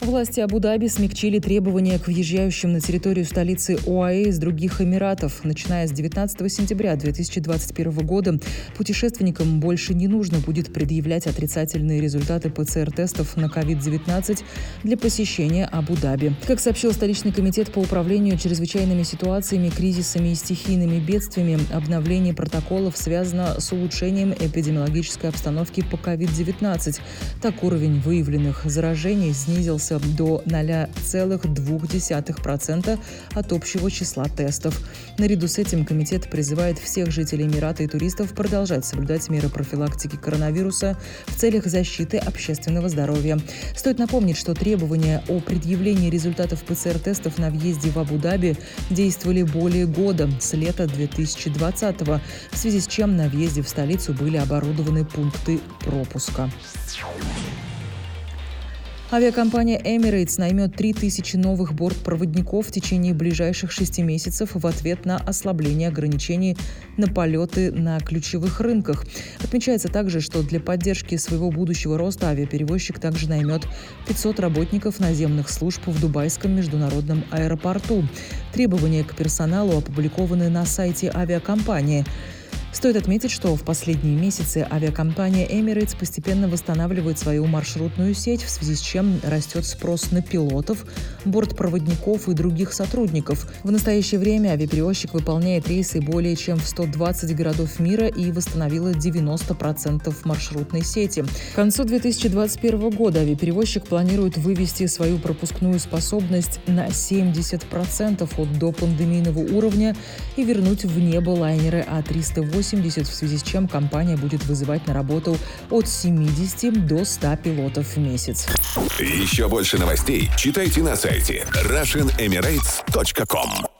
Власти Абу-Даби смягчили требования к въезжающим на территорию столицы ОАЭ из других Эмиратов. Начиная с 19 сентября 2021 года путешественникам больше не нужно будет предъявлять отрицательные результаты ПЦР-тестов на COVID-19 для посещения Абу-Даби. Как сообщил столичный комитет по управлению чрезвычайными ситуациями, кризисами и стихийными бедствиями, обновление протоколов связано с улучшением эпидемиологической обстановки по COVID-19. Так уровень выявленных заражений снизился снизился до 0,2% от общего числа тестов. Наряду с этим комитет призывает всех жителей Эмирата и туристов продолжать соблюдать меры профилактики коронавируса в целях защиты общественного здоровья. Стоит напомнить, что требования о предъявлении результатов ПЦР-тестов на въезде в Абу-Даби действовали более года, с лета 2020 в связи с чем на въезде в столицу были оборудованы пункты пропуска. Авиакомпания Emirates наймет 3000 новых бортпроводников в течение ближайших шести месяцев в ответ на ослабление ограничений на полеты на ключевых рынках. Отмечается также, что для поддержки своего будущего роста авиаперевозчик также наймет 500 работников наземных служб в Дубайском международном аэропорту. Требования к персоналу опубликованы на сайте авиакомпании. Стоит отметить, что в последние месяцы авиакомпания Emirates постепенно восстанавливает свою маршрутную сеть, в связи с чем растет спрос на пилотов, бортпроводников и других сотрудников. В настоящее время авиаперевозчик выполняет рейсы более чем в 120 городов мира и восстановила 90% маршрутной сети. К концу 2021 года авиаперевозчик планирует вывести свою пропускную способность на 70% от допандемийного уровня и вернуть в небо лайнеры А380 80, в связи с чем компания будет вызывать на работу от 70 до 100 пилотов в месяц. Еще больше новостей читайте на сайте RussianEmirates.com